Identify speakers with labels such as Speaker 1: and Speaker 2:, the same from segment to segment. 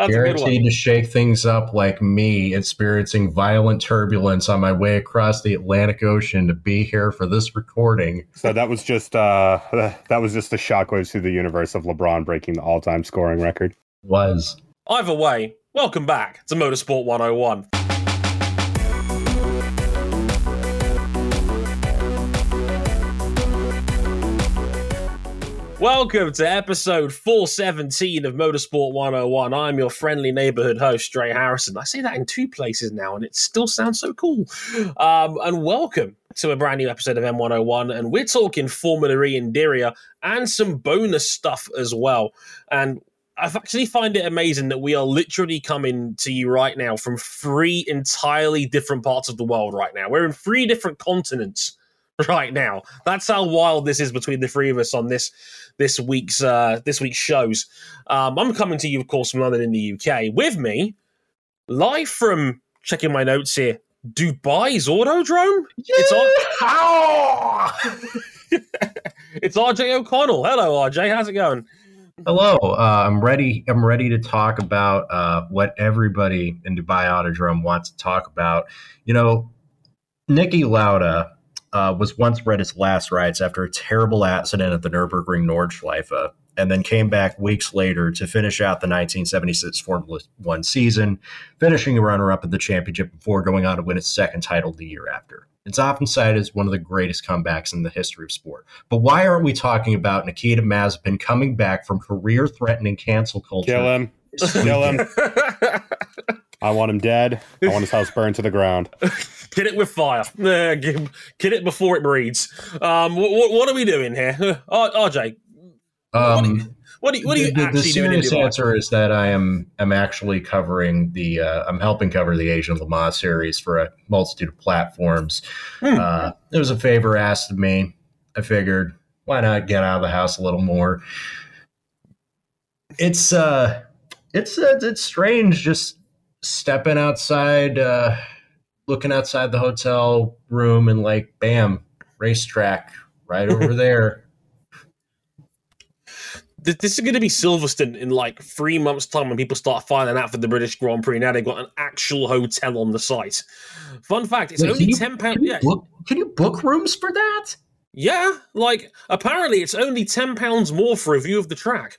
Speaker 1: That's
Speaker 2: Guaranteed to shake things up like me, experiencing violent turbulence on my way across the Atlantic Ocean to be here for this recording.
Speaker 3: So that was just uh that was just the shockwaves through the universe of LeBron breaking the all-time scoring record.
Speaker 2: Was.
Speaker 1: Either way, welcome back to Motorsport 101. Welcome to episode 417 of Motorsport 101. I'm your friendly neighborhood host, Dre Harrison. I say that in two places now, and it still sounds so cool. Um, and welcome to a brand new episode of M101. And we're talking Formula E in Diriyah and some bonus stuff as well. And I actually find it amazing that we are literally coming to you right now from three entirely different parts of the world right now. We're in three different continents right now. That's how wild this is between the three of us on this this week's uh, this week's shows. Um, I'm coming to you, of course, from London in the UK. With me, live from checking my notes here, Dubai's Autodrome. It's it's RJ O'Connell. Hello, RJ. How's it going?
Speaker 2: Hello. Uh, I'm ready. I'm ready to talk about uh, what everybody in Dubai Autodrome wants to talk about. You know, Niki Lauda uh, was once read his last rites after a terrible accident at the Nürburgring Nordschleife, and then came back weeks later to finish out the 1976 Formula One season, finishing a runner up at the championship before going on to win his second title the year after. It's often cited as one of the greatest comebacks in the history of sport. But why aren't we talking about Nikita Mazepin coming back from career threatening cancel culture?
Speaker 3: Kill him. Kill him. I want him dead. I want his house burned to the ground.
Speaker 1: Get it with fire. Get, get it before it breeds. Um, what, what, are we doing here, RJ?
Speaker 2: Um,
Speaker 1: what, do you, what are you
Speaker 2: the,
Speaker 1: actually
Speaker 2: the serious answer is that I am am actually covering the uh, I'm helping cover the Asian Le Mans series for a multitude of platforms.
Speaker 1: Hmm.
Speaker 2: Uh, it was a favor asked of me. I figured why not get out of the house a little more. It's uh, it's uh, it's strange just stepping outside, uh, looking outside the hotel room, and like, bam, racetrack right over there.
Speaker 1: This is going to be Silverstone in like three months' time when people start filing out for the British Grand Prix. Now they've got an actual hotel on the site. Fun fact: it's
Speaker 2: Wait,
Speaker 1: only ten pounds.
Speaker 2: Can
Speaker 1: Yeah,
Speaker 2: can you book rooms for that?
Speaker 1: yeah. Like apparently, it's only ten pounds more for a view of the track.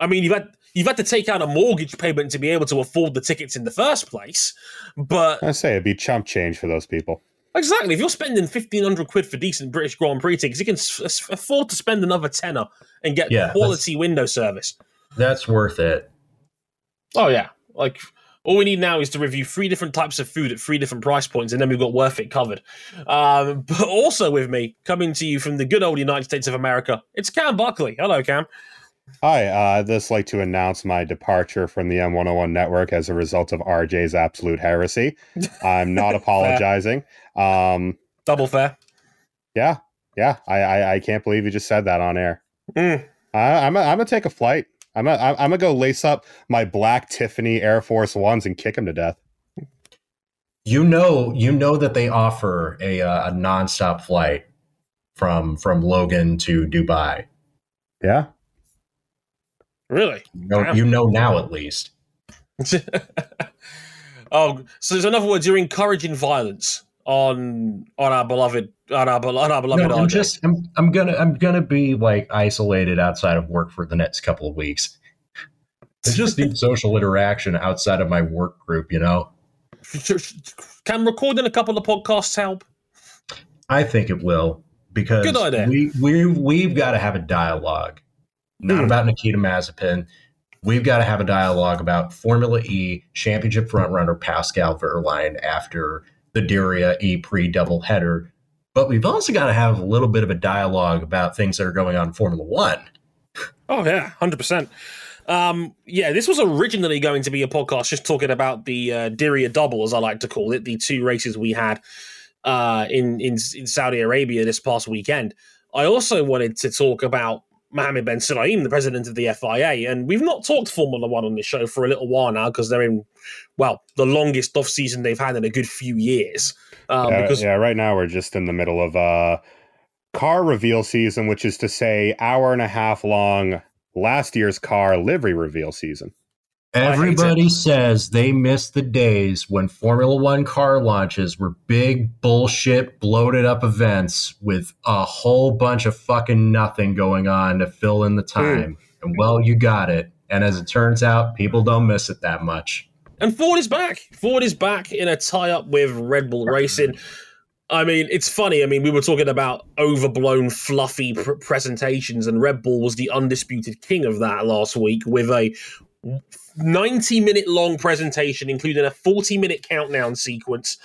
Speaker 1: I mean, you've had you've had to take out a mortgage payment to be able to afford the tickets in the first place, but
Speaker 3: I say it'd be chump change for those people.
Speaker 1: Exactly. If you're spending fifteen hundred quid for decent British Grand Prix tickets, you can s- s- afford to spend another tenner and get
Speaker 2: Yeah,
Speaker 1: quality window service.
Speaker 2: That's worth it.
Speaker 1: Oh yeah, like all we need now is to review three different types of food at three different price points, and then we've got worth it covered. Um, but also with me, coming to you from the good old United States of America, it's Cam Buckley. Hello, Cam.
Speaker 3: Hi, uh, I'd just like to announce my departure from the M101 network as a result of RJ's absolute heresy. I'm not apologizing. Um,
Speaker 1: Double fair.
Speaker 3: yeah, yeah, I, I, I can't believe you just said that on air.
Speaker 1: Mm.
Speaker 3: I, I'm, a, I'm gonna take a flight. I'm, a, I'm gonna go lace up my black Tiffany Air Force Ones and kick him to death.
Speaker 2: You know, you know that they offer a uh, a nonstop flight from from Logan to Dubai.
Speaker 3: Yeah,
Speaker 1: Really?
Speaker 2: You know,
Speaker 1: Damn.
Speaker 2: you know now at least.
Speaker 1: oh, so in other words, you're encouraging violence on on our beloved on our, on our beloved
Speaker 2: No, I'm
Speaker 1: RJ.
Speaker 2: just I'm I'm gonna I'm gonna be like isolated outside of work for the next couple of weeks. I just need social interaction outside of my work group, you know.
Speaker 1: Can recording a couple of podcasts help?
Speaker 2: I think it will because
Speaker 1: Good idea.
Speaker 2: we we we've got to have a dialogue, not
Speaker 1: Hmm.
Speaker 2: about Nikita Mazepin. We've got to have a dialogue about Formula E championship frontrunner Pascal Wehrlein after the Diriyah E pre double header. But we've also got to have a little bit of a dialogue about things that are going on in Formula One.
Speaker 1: Oh yeah, hundred percent. Um, yeah, this was originally going to be a podcast just talking about the uh, Diriyah double, as I like to call it, the two races we had uh, in, in in Saudi Arabia this past weekend. I also wanted to talk about Mohammed Ben Sulayem, the president of the FIA, and we've not talked Formula One on this show for a little while now because they're in well the longest off season they've had in a good few years. Um,
Speaker 3: yeah,
Speaker 1: because
Speaker 3: yeah. Right now we're just in the middle of uh, car reveal season, which is to say, hour and a half long last year's car livery reveal season.
Speaker 2: Everybody says they miss the days when Formula One car launches were big bullshit, bloated up events with a whole bunch of fucking nothing going on to fill in the time. Mm. And well, you got it. And as it turns out, people don't miss it that much.
Speaker 1: And Ford is back. Ford is back in a tie up with Red Bull Racing. I mean, it's funny. I mean, we were talking about overblown, fluffy pr- presentations, and Red Bull was the undisputed king of that last week with a 90 minute long presentation, including a 40 minute countdown sequence,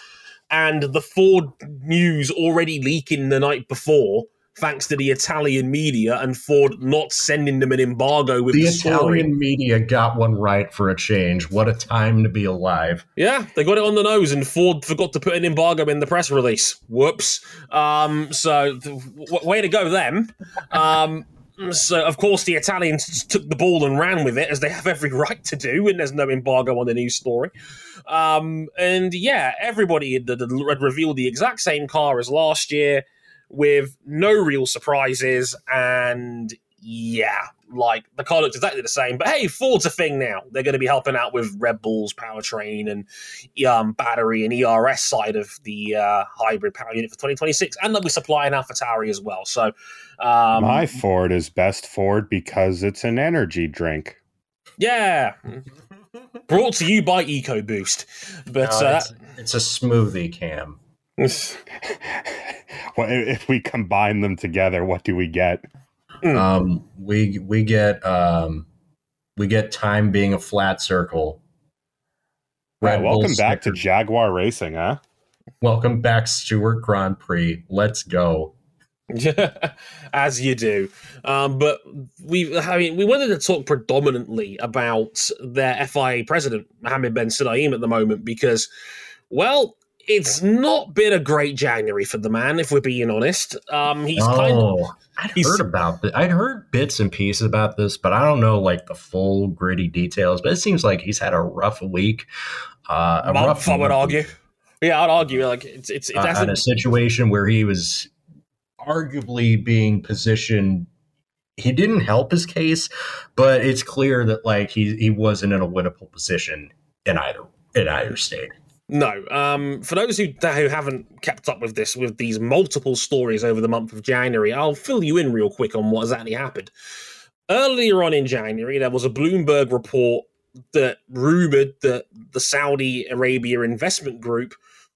Speaker 1: and the Ford news already leaking the night before thanks to the Italian media and Ford not sending them an embargo with
Speaker 2: the,
Speaker 1: the
Speaker 2: Italian story. media got one right for a change. What a time to be alive!
Speaker 1: Yeah, they got it on the nose, and Ford forgot to put an embargo in the press release. Whoops. Um, so w- way to go, them. Um, so of course the Italians took the ball and ran with it as they have every right to do, and there's no embargo on the news story. Um, and yeah, everybody had, had revealed the exact same car as last year with no real surprises. And yeah, like the car looked exactly the same. But hey, Ford's a thing now. They're going to be helping out with Red Bull's powertrain and um, battery and ERS side of the uh, hybrid power unit for 2026. And they'll be supplying AlphaTauri as well. So um,
Speaker 3: my Ford is best Ford because it's an energy drink.
Speaker 1: Yeah. Brought to you by EcoBoost. But no,
Speaker 2: uh, it's, it's a smoothie cam.
Speaker 3: well, if we combine them together, what do we get?
Speaker 2: Hmm. Um, we we get um, we get time being a flat circle.
Speaker 3: Right, welcome back to Jaguar Racing, huh?
Speaker 2: Welcome back, Stewart Grand Prix. Let's go.
Speaker 1: as you do. Um, but we, I mean, we wanted to talk predominantly about their FIA president, Mohammed Ben Sulayem, at the moment because, well, it's not been a great January for the man, if we're being honest. Um, he's oh, kind of.
Speaker 2: I'd heard about. I'd heard bits and pieces about this, but I don't know like the full gritty details. But it seems like he's had a rough week. Uh, a
Speaker 1: Month, rough. I would argue. Yeah, I'd argue like it's it's, it's
Speaker 2: uh, in a situation where he was arguably being positioned. He didn't help his case, but it's clear that like he he wasn't in a winnable position in either in either state.
Speaker 1: No. Um, for those who who haven't kept up with this, with these multiple stories over the month of January, I'll fill you in real quick on what exactly happened. Earlier on in January, there was a Bloomberg report that rumored that the Saudi Arabia investment group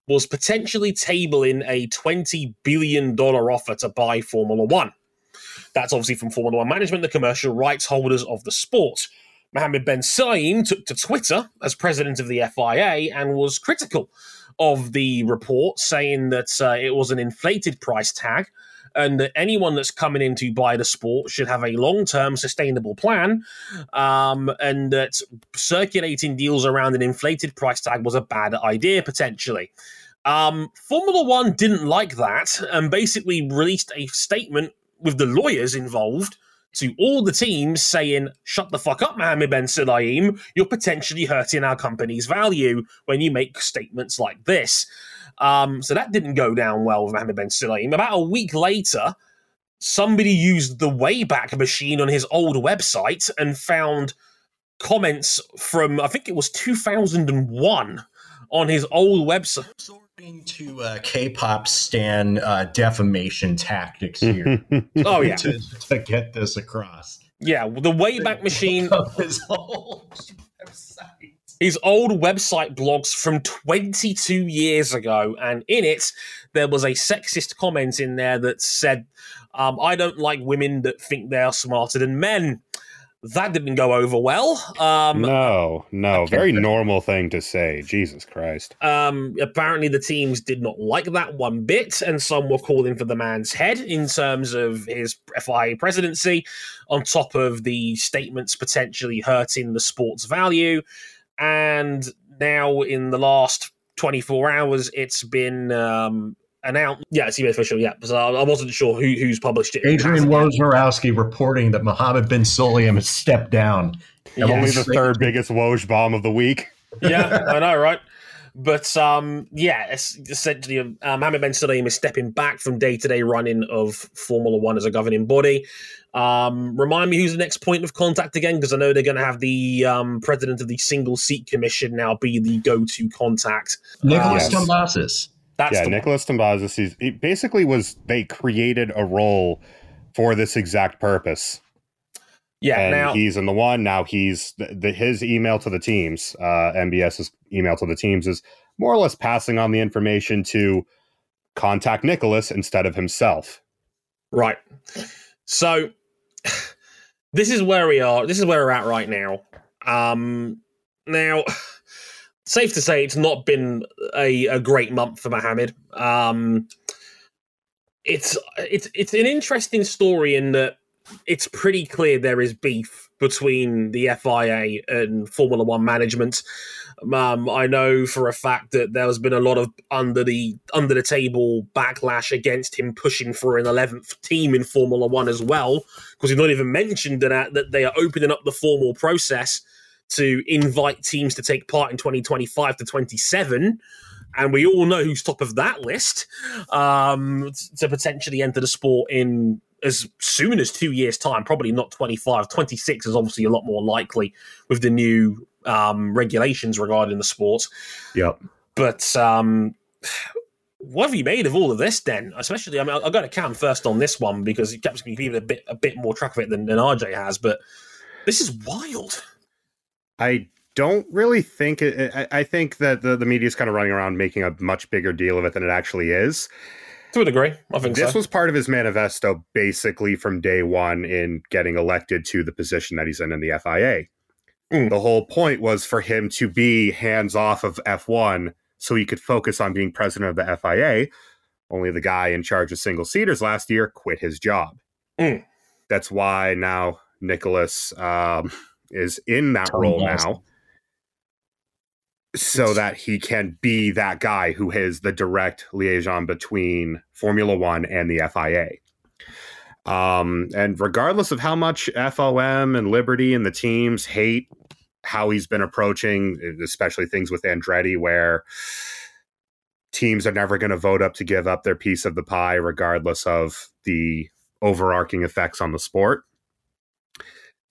Speaker 1: was potentially tabling a $20 billion offer to buy Formula One. That's obviously from Formula One management, the commercial rights holders of the sport. Mohammed Ben Sulayem took to Twitter as president of the FIA and was critical of the report, saying that uh, it was an inflated price tag and that anyone that's coming in to buy the sport should have a long term sustainable plan, um, and that circulating deals around an inflated price tag was a bad idea potentially. Um, Formula One didn't like that and basically released a statement with the lawyers involved to all the teams saying, shut the fuck up, Mohammed Ben Sulayem. You're potentially hurting our company's value when you make statements like this. Um, so that didn't go down well with Mohammed Ben Sulayem. About a week later, somebody used the Wayback Machine on his old website and found comments from, I think it was 2001 on his old website
Speaker 2: to uh, K-pop stan uh, defamation tactics here.
Speaker 1: oh yeah,
Speaker 2: to, to, get this across.
Speaker 1: Yeah, the Wayback Machine. his old website. His old website blogs from 22 years ago, and in it there was a sexist comment in there that said, um, "I don't like women that think they are smarter than men." That didn't go over well. Um,
Speaker 3: no, no, very normal thing to say. Jesus Christ.
Speaker 1: Um, apparently, the teams did not like that one bit, and some were calling for the man's head in terms of his FIA presidency, on top of the statements potentially hurting the sport's value. And now, in the last 24 hours, it's been um, announced. Yeah, it's even official. Yeah, so I wasn't sure who, who's published it.
Speaker 2: Adrian Wojnarowski reporting that Mohammed bin Sulayem has stepped down.
Speaker 3: Yes. Only the third biggest Woj bomb of the week.
Speaker 1: yeah, I know, right? But um, yeah, essentially, um, Mohammed Ben Sulayem is stepping back from day to day running of Formula One as a governing body. Um, remind me who's the next point of contact again, because I know they're going to have the um, president of the single seat commission now be the go-to contact.
Speaker 2: Nicholas
Speaker 3: yes.
Speaker 2: Tombazis.
Speaker 1: That's
Speaker 3: yeah, Nicholas Tombazis. He basically was they created a role for this exact purpose,
Speaker 1: yeah.
Speaker 3: and
Speaker 1: now,
Speaker 3: he's in the one. Now he's the, the his email to the teams. Uh, MBS's email to the teams is more or less passing on the information to contact Nicholas instead of himself.
Speaker 1: Right. So this is where we are. This is where we're at right now. Um, now, safe to say, it's not been a, a great month for Mohammed. Um, it's it's it's an interesting story in that it's pretty clear there is beef between the FIA and Formula One management. Um, I know for a fact that there has been a lot of under the under the table backlash against him pushing for an eleventh team in Formula One as well, because he's not even mentioned that that they are opening up the formal process to invite teams to take part in 2025 to 27 and we all know who's top of that list um, to potentially enter the sport in as soon as two years' time. Probably not 25. 26 is obviously a lot more likely with the new um, regulations regarding the sport.
Speaker 3: Yep.
Speaker 1: But um, what have you made of all of this then? Especially, I mean, I'll go to Cam first on this one because it keeps me keeping a bit a bit more track of it than, than RJ has. But this is wild.
Speaker 3: I don't really think it, I, I think that the, the media is kind of running around making a much bigger deal of it than it actually is.
Speaker 1: To a degree, I think
Speaker 3: this
Speaker 1: so.
Speaker 3: was part of his manifesto basically from day one in getting elected to the position that he's in in the FIA.
Speaker 1: Mm.
Speaker 3: The whole point was for him to be hands off of F1 so he could focus on being president of the FIA. Only the guy in charge of single seaters last year quit his job.
Speaker 1: Mm.
Speaker 3: That's why now Nicholas um, is in that
Speaker 2: Tom
Speaker 3: role
Speaker 2: Lawson.
Speaker 3: now so that he can be that guy who is the direct liaison between Formula One and the FIA. Um, and regardless of how much FOM and Liberty and the teams hate how he's been approaching, especially things with Andretti, where teams are never going to vote up to give up their piece of the pie, regardless of the overarching effects on the sport.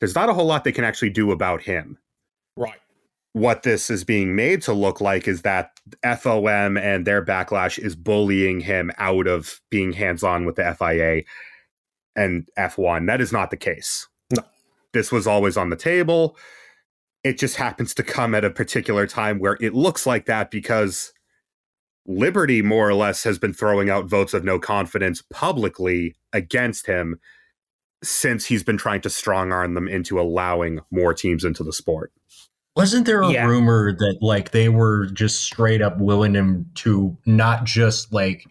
Speaker 3: There's not a whole lot they can actually do about him
Speaker 1: Right.
Speaker 3: what this is being made to look like is that FOM and their backlash is bullying him out of being hands on with the FIA and F1. That is not the case.
Speaker 1: No.
Speaker 3: This was always on the table. It just happens to come at a particular time where it looks like that because Liberty, more or less, has been throwing out votes of no confidence publicly against him since he's been trying to strong arm them into allowing more teams into the sport.
Speaker 2: Wasn't there a
Speaker 1: Yeah.
Speaker 2: rumor that like they were just straight up willing him to not just like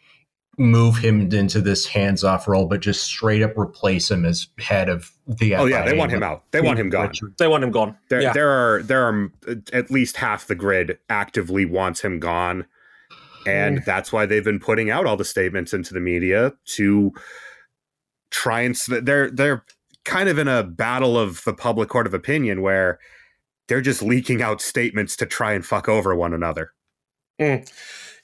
Speaker 2: move him into this hands off role, but just straight up replace him as head of the
Speaker 3: Oh yeah, they want him out. They want him gone.
Speaker 2: Richard.
Speaker 1: They want him gone.
Speaker 3: There,
Speaker 1: yeah.
Speaker 3: there are there are at least half the grid actively wants him gone, and
Speaker 1: Mm.
Speaker 3: that's why they've been putting out all the statements into the media to try and they're they're kind of in a battle of the public court of opinion where they're just leaking out statements to try and fuck over one another. Hmm.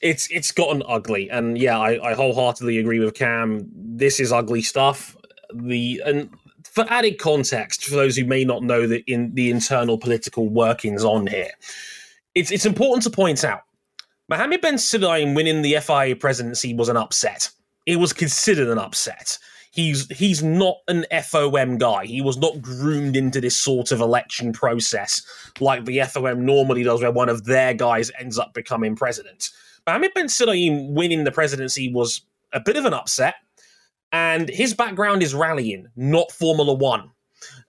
Speaker 1: it's it's gotten ugly and yeah I, I wholeheartedly agree with cam. This is ugly stuff. The and for added context for those who may not know the in the internal political workings on here it's it's important to point out Mohammed Ben Sulayem winning the FIA presidency was an upset. It was considered an upset he's he's not an FOM guy he was not groomed into this sort of election process like the FOM normally does where one of their guys ends up becoming president Mohammed Ben Sulayem winning the presidency was a bit of an upset, and his background is rallying, not Formula One.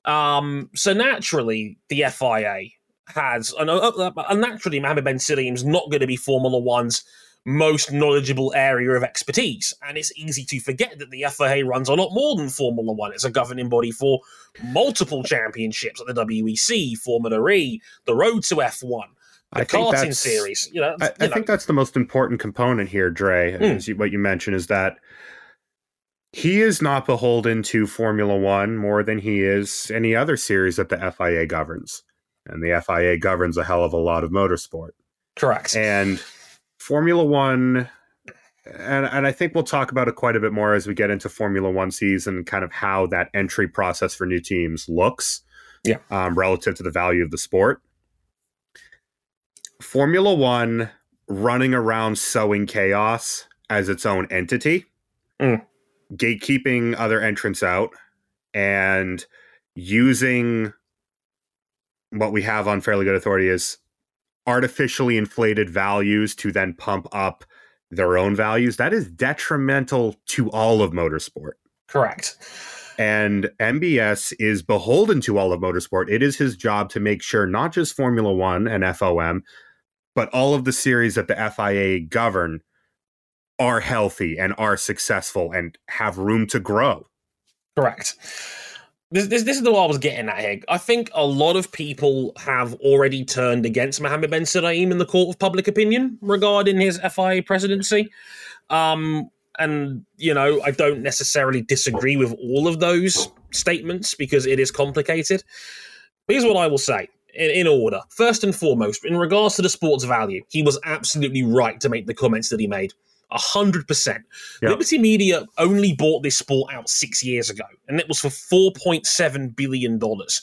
Speaker 1: Um, so naturally, the FIA has, and uh, uh, naturally, Mohammed Ben Sulayem's not going to be Formula One's most knowledgeable area of expertise. And it's easy to forget that the FIA runs a lot more than Formula One. It's a governing body for multiple championships like the WEC, Formula E, the Road to F1, the
Speaker 3: I think
Speaker 1: karting series. You know,
Speaker 3: I,
Speaker 1: you know.
Speaker 3: think that's the most important component here, Dre.
Speaker 1: Mm.
Speaker 3: You- what you mentioned is that he is not beholden to Formula One more than he is any other series that the FIA governs, and the FIA governs a hell of a lot of motorsport.
Speaker 1: correct.
Speaker 3: And Formula One and and I think we'll talk about it quite a bit more as we get into Formula One season, kind of how that entry process for new teams looks,
Speaker 1: yeah,
Speaker 3: um, relative to the value of the sport. Formula One running around sowing chaos as its own entity,
Speaker 1: mm.
Speaker 3: gatekeeping other entrants out, and using what we have on fairly good authority is artificially inflated values to then pump up their own values, that is detrimental to all of motorsport.
Speaker 1: Correct.
Speaker 3: And MBS is beholden to all of motorsport. It is his job to make sure not just Formula One and FOM, but all of the series that the FIA govern are healthy and are successful and have room to grow.
Speaker 1: Correct this, this, this is the what I was getting at here. I think a lot of people have already turned against Mohammed Ben Sulayem in the court of public opinion regarding his FIA presidency. Um, and, you know, I don't necessarily disagree with all of those statements because it is complicated. But here's what I will say in, in order. First and foremost, in regards to the sports value, he was absolutely right to make the comments that he made hundred percent. Liberty Media only bought this sport out six years ago, and it was for four point seven billion dollars.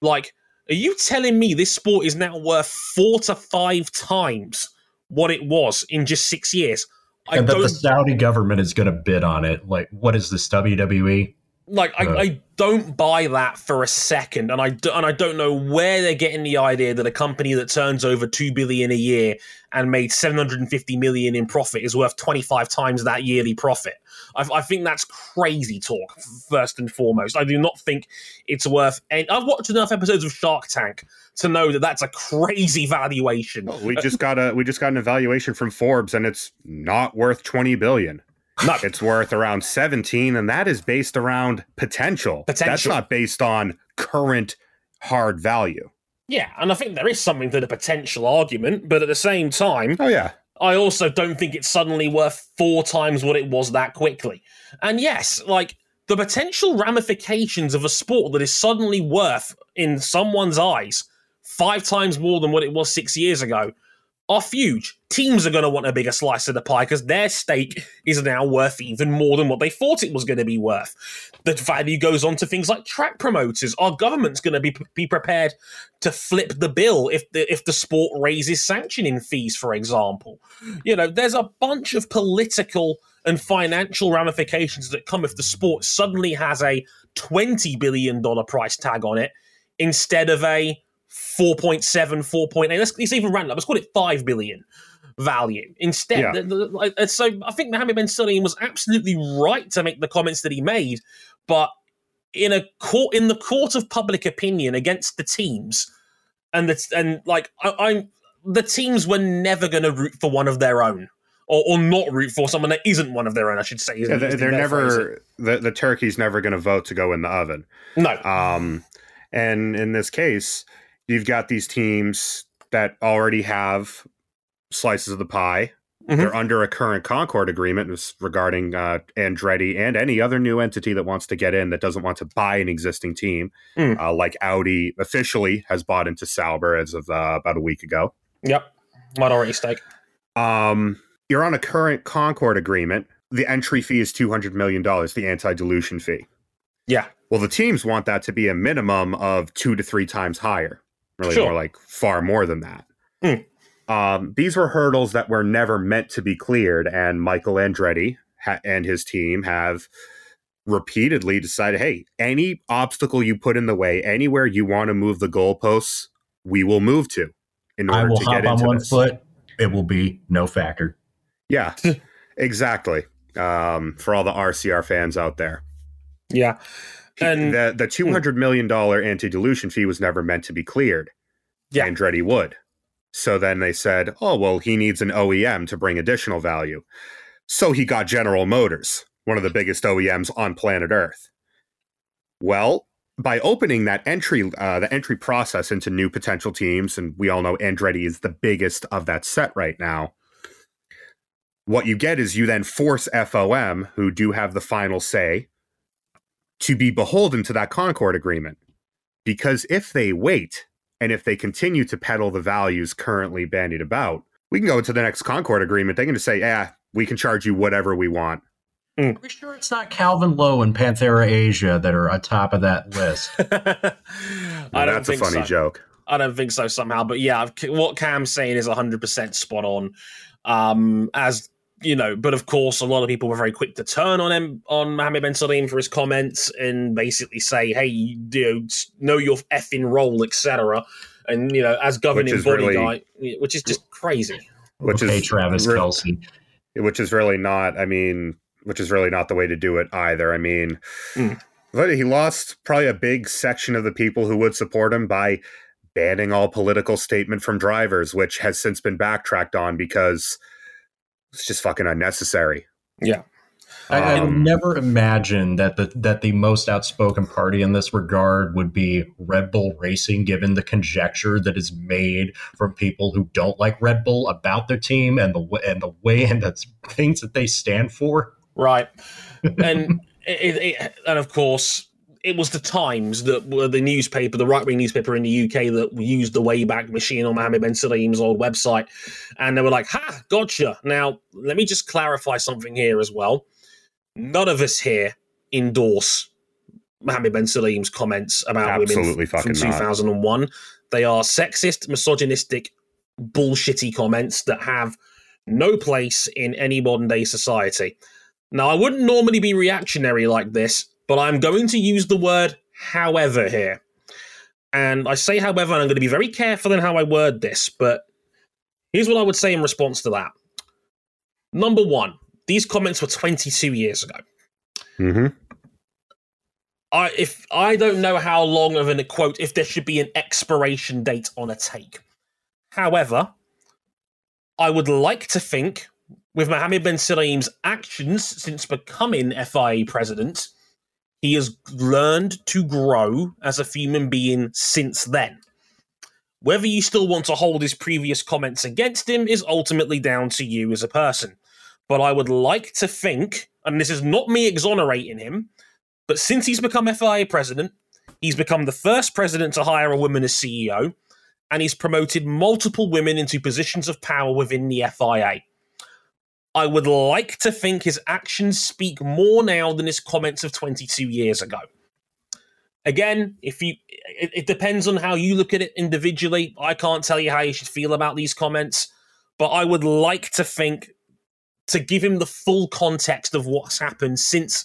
Speaker 1: Like, are you telling me this sport is now worth four to five times what it was in just six years?
Speaker 2: I and that the Saudi government is going to bid on it. Like, what is this WWE?
Speaker 1: Like, I, I don't buy that for a second, and I do, and I don't know where they're getting the idea that a company that turns over two billion a year and made 750 million in profit is worth 25 times that yearly profit. I, I, think that's crazy talk. First and foremost, I do not think it's worth. And I've watched enough episodes of Shark Tank to know that that's a crazy valuation.
Speaker 3: Well, we just got a we just got an evaluation from Forbes, and it's not worth 20 billion. It's worth around 17, and that is based around potential. Potential. That's not based on current hard value.
Speaker 1: Yeah, and I think there is something to the potential argument, but at the same time,
Speaker 3: oh yeah,
Speaker 1: I also don't think it's suddenly worth four times what it was that quickly. And yes, like the potential ramifications of a sport that is suddenly worth, in someone's eyes, five times more than what it was six years ago are huge. Teams are going to want a bigger slice of the pie because their stake is now worth even more than what they thought it was going to be worth. The value goes on to things like track promoters. Our government's going to be be prepared to flip the bill if the if the sport raises sanctioning fees, for example. You know, there's a bunch of political and financial ramifications that come if the sport suddenly has a twenty billion dollar price tag on it instead of a 4.7, 4.8. Let's, let's even round up. Let's call it 5 billion value instead. Yeah. The, the, so I think Mohammed Ben Sulayem was absolutely right to make the comments that he made, but in a court in the court of public opinion against the teams, and the, and like I, I'm the teams were never going to root for one of their own. Or, or, not root for someone that isn't one of their own, I should say.
Speaker 3: Yeah, they're, they're never the, the turkey's never going to vote to go in the oven.
Speaker 1: No.
Speaker 3: Um, and in this case, you've got these teams that already have slices of the pie. Mm-hmm. They're under a current Concord agreement regarding uh, Andretti and any other new entity that wants to get in that doesn't want to buy an existing team, mm. uh, like Audi officially has bought into Sauber as of uh, about a week ago.
Speaker 1: Yep, minority stake.
Speaker 3: Um, you're on a current Concord agreement. The entry fee is two hundred million dollars, the anti-dilution fee.
Speaker 1: Yeah.
Speaker 3: Well, the teams want that to be a minimum of two to three times higher really sure. more like far more than that. Mm. Um, these were hurdles that were never meant to be cleared, and Michael Andretti ha- and his team have repeatedly decided, hey, any obstacle you put in the way, anywhere you want to move the goalposts, we will move to.
Speaker 2: In order I will to hop get on one this. foot. It will be no factor.
Speaker 3: Yeah, exactly. Um, for all the RCR fans out there.
Speaker 1: Yeah
Speaker 3: and the the two hundred million dollar anti dilution fee was never meant to be cleared.
Speaker 1: Yeah,
Speaker 3: Andretti would. So then they said, oh well, he needs an OEM to bring additional value. So he got General Motors, one of the biggest OEMs on planet Earth. Well, by opening that entry, uh, the entry process into new potential teams, and we all know Andretti is the biggest of that set right now. What you get is you then force FOM, who do have the final say, to be beholden to that Concord agreement. Because if they wait and if they continue to peddle the values currently bandied about, we can go into the next Concord agreement. They're going to say, yeah, we can charge you whatever we want.
Speaker 2: Are we sure it's not Calvin Lo and Panthera Asia that are on top of that list?
Speaker 1: I don't
Speaker 3: That's a funny
Speaker 1: so.
Speaker 3: joke.
Speaker 1: I don't think so somehow. But yeah, what Cam's saying is 100% spot on. Um, as you know, but of course, a lot of people were very quick to turn on him on Mohammed Ben Sulayem for his comments and basically say, "Hey, you know, know your effing role, etc." And you know, as governing
Speaker 3: is
Speaker 1: body
Speaker 3: really-
Speaker 1: guy, which is just crazy.
Speaker 3: Which
Speaker 2: okay,
Speaker 3: is
Speaker 2: Travis
Speaker 3: re-
Speaker 2: Kelsey.
Speaker 3: which is really not i mean which is really not the way to do it either i mean
Speaker 1: Mm.
Speaker 3: but he lost probably a big section of the people who would support him by banning all political statement from drivers which has since been backtracked on because it's just fucking unnecessary
Speaker 1: Yeah.
Speaker 2: I, I
Speaker 3: Um,
Speaker 2: never imagined that the that the most outspoken party in this regard would be Red Bull Racing, given the conjecture that is made from people who don't like Red Bull about their team and the and the way and the things that they stand for.
Speaker 1: Right. And it, it, and of course, it was the Times that were the newspaper, the right wing newspaper in the UK that used the Wayback Machine on Mohammed Ben Sulayem's old website, and they were like, "Ha, gotcha." Now, let me just clarify something here as well. None of us here endorse Mohammed Ben Sulayem's comments about
Speaker 3: Absolutely
Speaker 1: women from
Speaker 3: not.
Speaker 1: 2001. They are sexist, misogynistic, bullshitty comments that have no place in any modern day society. Now, I wouldn't normally be reactionary like this, but I'm going to use the word however here. And I say however, and I'm going to be very careful in how I word this, but here's what I would say in response to that. Number one, these comments were 22 years ago.
Speaker 3: hmm
Speaker 1: I if I don't know how long of an quote if there should be an expiration date on a take. However, I would like to think with Mohammed bin Sulayem's actions since becoming FIA president, he has learned to grow as a human being since then. Whether you still want to hold his previous comments against him is ultimately down to you as a person. But I would like to think, and this is not me exonerating him, but since he's become FIA president, he's become the first president to hire a woman as CEO, and he's promoted multiple women into positions of power within the FIA. I would like to think his actions speak more now than his comments of 22 years ago. Again, if you it, it depends on how you look at it individually. I can't tell you how you should feel about these comments, but I would like to think to give him the full context of what's happened since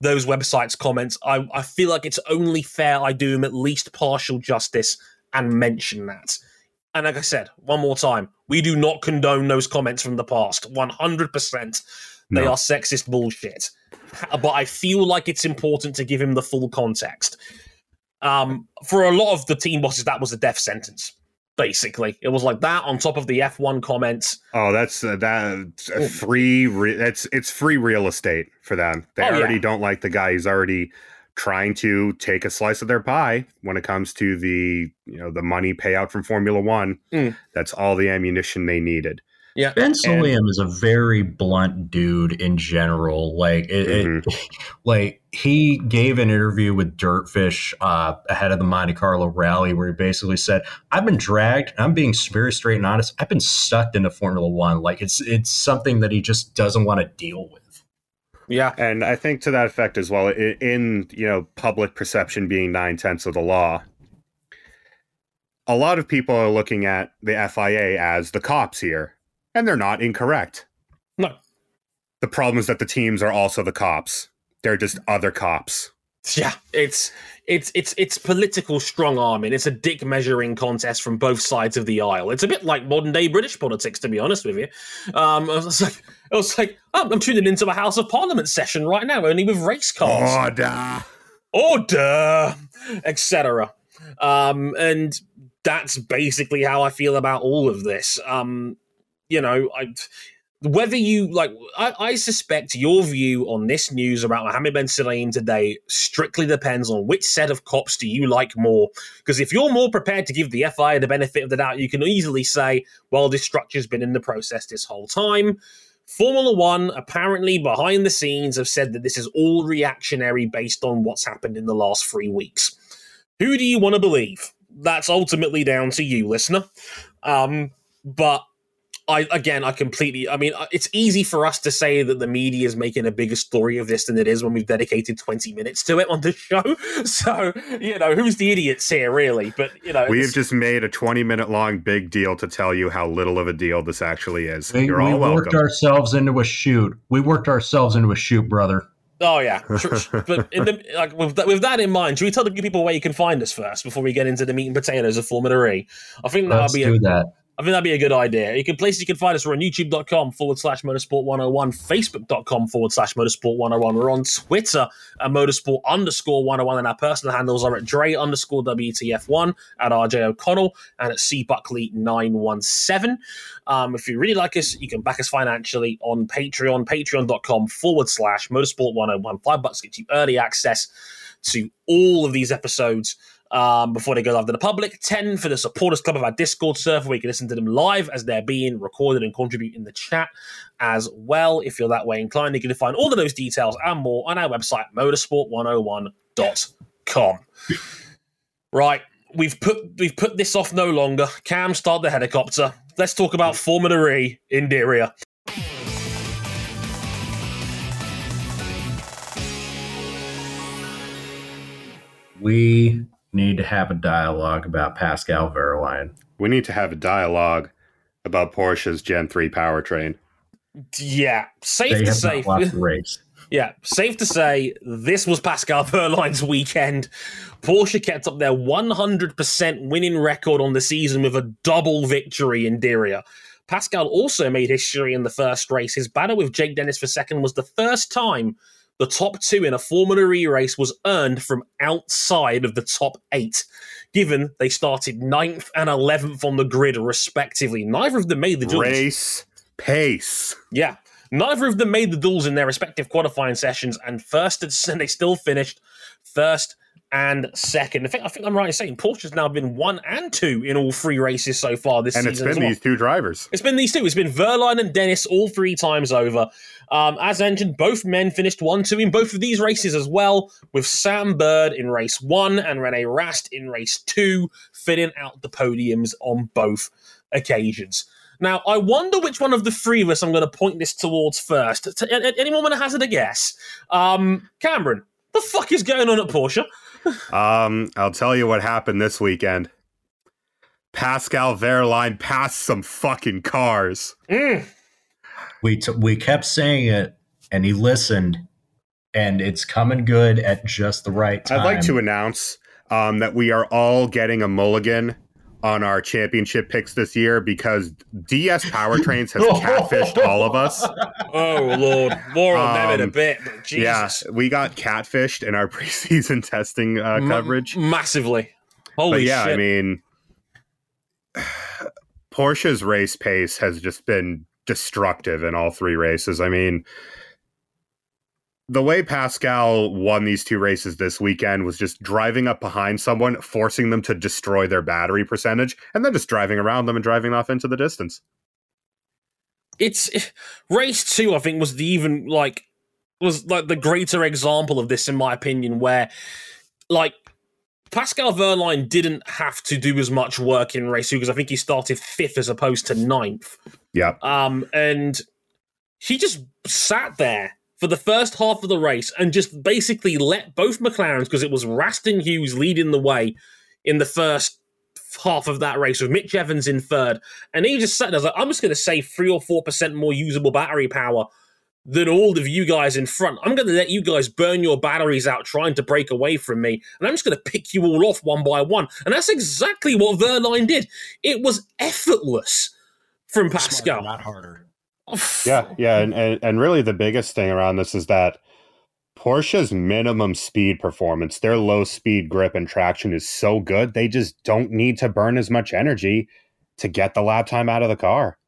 Speaker 1: those websites' comments. I, I feel like it's only fair I do him at least partial justice and mention that. And like I said, one more time, we do not condone those comments from the past. 100%. They
Speaker 3: No.
Speaker 1: are sexist bullshit. But I feel like it's important to give him the full context. Um, for a lot of the team bosses, that was a death sentence. Basically, it was like that on top of the F1 comments.
Speaker 3: oh that's uh, that's a free re- that's it's free real estate for them they
Speaker 1: Oh, yeah.
Speaker 3: already don't like the guy he's already trying to take a slice of their pie when it comes to the you know the money payout from formula one
Speaker 1: Mm.
Speaker 3: that's all the ammunition they needed Yeah,
Speaker 2: Ben Sulayem is a very blunt dude in general. Like it, it- like he gave an interview with Dirtfish uh, ahead of the Monte Carlo rally where he basically said, "I've been dragged. I'm being very straight and honest. I've been sucked into Formula One. Like it's it's something that he just doesn't want to deal with."
Speaker 1: Yeah,
Speaker 3: And I think to that effect as well, in, in you know public perception being nine tenths of the law, a lot of people are looking at the FIA as the cops here, and they're not incorrect.
Speaker 1: no,
Speaker 3: The problem is that the teams are also the cops. They're just other cops.
Speaker 1: Yeah, it's it's it's it's political strong arming. It's a dick measuring contest from both sides of the aisle. It's a bit like modern day British politics, to be honest with you. Um, I was like, I was like, oh, I'm tuning into a House of Parliament session right now, only with race cars,
Speaker 3: Order.
Speaker 1: order, etc. Um, and that's basically how I feel about all of this. Um, you know, I whether you like I, I suspect your view on this news about Mohammed Ben Sulayem today strictly depends on which set of cops do you like more. Because if you're more prepared to give the FI the benefit of the doubt, you can easily say, well, this structure's been in the process this whole time. Formula One, apparently behind the scenes, have said that this is all reactionary based on what's happened in the last three weeks. Who do you want to believe? That's ultimately down to you, listener. Um, but I again, I completely. I mean, uh, it's easy for us to say that the media is making a bigger story of this than it is when we've dedicated twenty minutes to it on the show. So you know, who's the idiots here, really? But you know,
Speaker 3: We've just made a 20 minute long big deal to tell you how little of a deal this actually is.
Speaker 2: We,
Speaker 3: You're
Speaker 2: we
Speaker 3: all
Speaker 2: worked ourselves into a shoot. We worked ourselves into a shoot, brother.
Speaker 1: Oh yeah, Tr- tr- but in the like with that, with that in mind, should we tell the people where you can find us first before we get into the meat and potatoes of Formula E? I think that'll
Speaker 2: Let's
Speaker 1: be
Speaker 2: do
Speaker 1: a,
Speaker 2: that.
Speaker 1: I think that'd be a good idea. You can places you can find us. We're on youtube.com forward slash motorsport 101, facebook.com forward slash motorsport 101. We're on Twitter at motorsport underscore 101, and our personal handles are at Dre underscore WTF1, at RJ O'Connell, and at C Buckley 917. Um, if you really like us, you can back us financially on Patreon, patreon.com forward slash motorsport 101. Five bucks gets you early access to all of these episodes um, before they go live to the public. 10 for the supporters club of our Discord server where you can listen to them live as they're being recorded and contribute in the chat as well. If you're that way inclined, you can find all of those details and more on our website, motorsport101.com. right. We've put we've put this off no longer. Cam, start the helicopter. Let's talk about Formula E in Diriyah.
Speaker 2: We need to have a dialogue about Pascal Wehrlein.
Speaker 3: We need to have a dialogue about Porsche's Gen 3 powertrain.
Speaker 1: Yeah, safe
Speaker 2: They
Speaker 1: to say.
Speaker 2: not lost the race.
Speaker 1: Yeah, safe to say this was Pascal Wehrlein's weekend. Porsche kept up their 100% winning record on the season with a double victory in Diriyah. Pascal also made history in the first race. His battle with Jake Dennis for second was the first time the top two in a Formula E race was earned from outside of the top eight, given they started ninth and 11th on the grid, respectively. Neither of them made the duels.
Speaker 3: Race pace.
Speaker 1: Yeah. Neither of them made the duels in their respective qualifying sessions, and first and they still finished first and second. I think I think I'm right in saying Porsche's now been one and two in all three races so far this season.
Speaker 3: And it's been
Speaker 1: well.
Speaker 3: these two drivers.
Speaker 1: It's been these two. It's been Wehrlein and Dennis all three times over. Um, as mentioned, both men finished 1 2 in both of these races as well, with Sam Bird in race 1 and Rene Rast in race 2, filling out the podiums on both occasions. Now, I wonder which one of the three of us I'm going to point this towards first. T- a- a- anyone want to hazard a guess? Um, Cameron, the fuck is going on at Porsche?
Speaker 3: Um, I'll tell you what happened this weekend. Pascal Wehrlein passed some fucking cars.
Speaker 1: Mm.
Speaker 2: We t- we kept saying it, and he listened, and it's coming good at just the right time.
Speaker 3: I'd like to announce um, that we are all getting a mulligan on our championship picks this year because DS Powertrains has catfished all of us.
Speaker 1: Oh, Lord. More on them in a
Speaker 3: Um,
Speaker 1: bit. But Jesus.
Speaker 3: Yeah, we got catfished in our preseason testing uh,
Speaker 1: Ma-
Speaker 3: coverage.
Speaker 1: massively. Holy
Speaker 3: but yeah,
Speaker 1: shit.
Speaker 3: I mean, Porsche's race pace has just been destructive in all three races. I mean, the way Pascal won these two races this weekend was just driving up behind someone, forcing them to destroy their battery percentage, and then just driving around them and driving off into the distance.
Speaker 1: it's race two i think was the even like was like the greater example of this in my opinion where like pascal Wehrlein didn't have to do as much work in race two because i think he started fifth as opposed to ninth
Speaker 3: Yeah.
Speaker 1: um and he just sat there for the first half of the race and just basically let both mclarens because it was raston hughes leading the way in the first half of that race with Mitch Evans in third. And he just sat there, I was like, I'm just going to say three or 4% more usable battery power than all of you guys in front. I'm going to let you guys burn your batteries out trying to break away from me. And I'm just going to pick you all off one by one. And that's exactly what Wehrlein did. It was effortless from Pascal.
Speaker 4: Smarter, not harder.
Speaker 3: Yeah, yeah, and, and and really the biggest thing around this is that Porsche's minimum speed performance, their low speed grip and traction is so good, they just don't need to burn as much energy to get the lap time out of the car.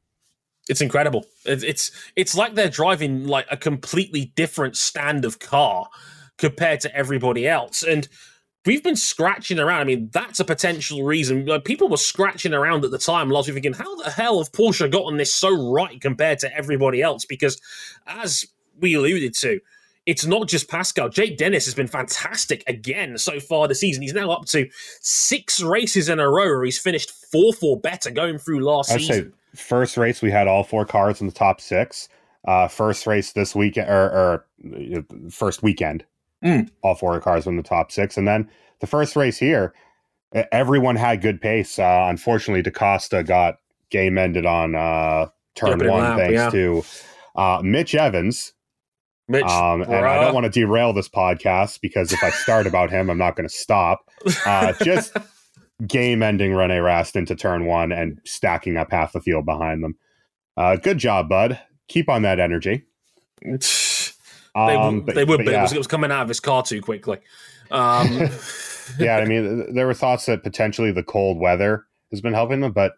Speaker 1: It's incredible. It's it's it's like they're driving like a completely different stand of car compared to everybody else. And we've been scratching around. I mean, that's a potential reason. Like, people were scratching around at the time last week, thinking, "How the hell have Porsche gotten this so right compared to everybody else?" Because as we alluded to, it's not just Pascal. Jake Dennis has been fantastic again so far this season. He's now up to six races in a row where he's finished fourth or better going through last
Speaker 3: I
Speaker 1: season.
Speaker 3: First race we had all four cars in the top six. Uh, first race this weekend or, or uh, first weekend,
Speaker 1: Mm.
Speaker 3: all four cars in the top six, and then the first race here, everyone had good pace. Uh, unfortunately, DaCosta got game ended on uh, turn
Speaker 1: Opening
Speaker 3: one
Speaker 1: lap,
Speaker 3: thanks
Speaker 1: yeah.
Speaker 3: to uh, Mitch Evans.
Speaker 1: Mitch,
Speaker 3: Um, and I don't want to derail this podcast because if I start about him, I'm not going to stop. Uh, just game ending Rene Rast into turn one and stacking up half the field behind them. Uh, good job, bud. Keep on that energy.
Speaker 1: they,
Speaker 3: Um,
Speaker 1: would- they would, but,
Speaker 3: yeah,
Speaker 1: it, was, it was coming out of his car too quickly. Um,
Speaker 3: yeah, I mean, there were thoughts that potentially the cold weather has been helping them, but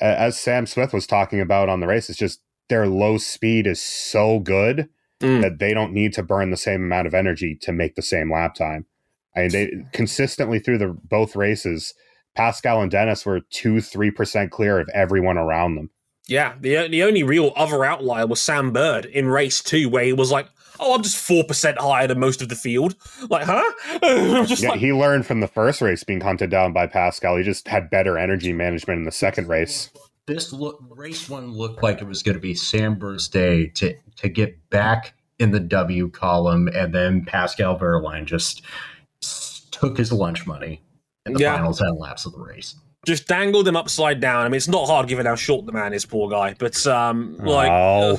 Speaker 3: as Sam Smith was talking about on the race, it's just their low speed is so good
Speaker 1: Mm.
Speaker 3: that they don't need to burn the same amount of energy to make the same lap time. I mean, they consistently through the both races, Pascal and Dennis were two, three percent clear of everyone around them.
Speaker 1: yeah, the, the only real other outlier was Sam Bird in race two, where he was like, oh, I'm just 4% higher than most of the field. Like, huh? Just
Speaker 3: Yeah,
Speaker 1: like,
Speaker 3: he learned from the first race being hunted down by Pascal. He just had better energy management in the second race.
Speaker 2: This look, race one looked like it was going to be Sam Bird's day to to get back in the W column, and then Pascal Wehrlein just s- took his lunch money in the
Speaker 1: Yeah.
Speaker 2: final ten laps of the race.
Speaker 1: just dangled him upside down. I mean, it's not hard given how short the man is, poor guy. But um, like,
Speaker 3: Oh.
Speaker 1: uh,